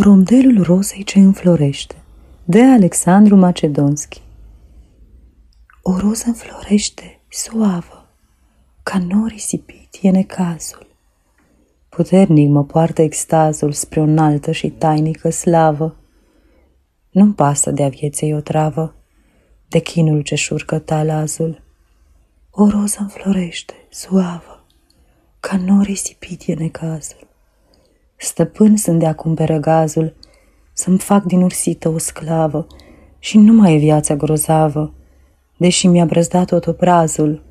Rondelul rozei ce înflorește de Alexandru Macedonski O roză înflorește, suavă, ca nori risipit e necazul. Puternic mă poartă extazul spre o înaltă și tainică slavă. Nu-mi pasă de-a vieței o travă, de chinul ce șurcă talazul. O roză înflorește, suavă, ca nori risipit e necazul. Stăpân sunt de acum pe răgazul, să-mi fac din ursită o sclavă și nu mai e viața grozavă, deși mi-a brăzdat tot obrazul.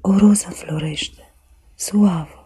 O roză florește, suavă.